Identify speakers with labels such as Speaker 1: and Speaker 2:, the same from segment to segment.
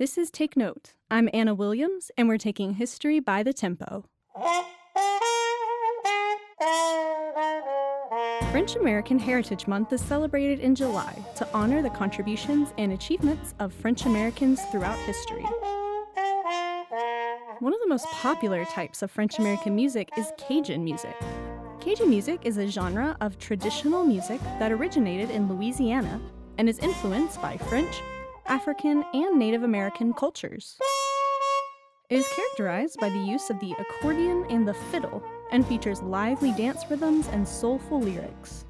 Speaker 1: This is Take Note. I'm Anna Williams, and we're taking history by the tempo. French American Heritage Month is celebrated in July to honor the contributions and achievements of French Americans throughout history. One of the most popular types of French American music is Cajun music. Cajun music is a genre of traditional music that originated in Louisiana and is influenced by French, African, and Native American cultures. It is characterized by the use of the accordion and the fiddle and features lively dance rhythms and soulful lyrics.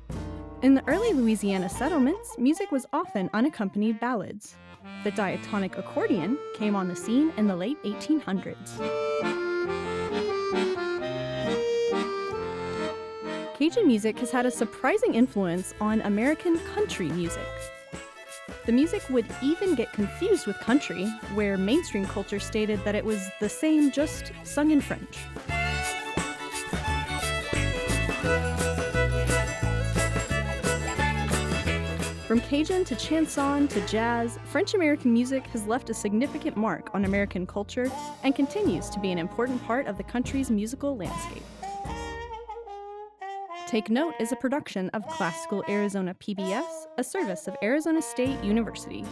Speaker 1: In the early Louisiana settlements, music was often unaccompanied ballads. The diatonic accordion came on the scene in the late 1800s. Cajun music has had a surprising influence on American country music. The music would even get confused with country, where mainstream culture stated that it was the same, just sung in French. From Cajun to chanson to jazz, French American music has left a significant mark on American culture and continues to be an important part of the country's musical landscape. Take Note is a production of Classical Arizona PBS, a service of Arizona State University.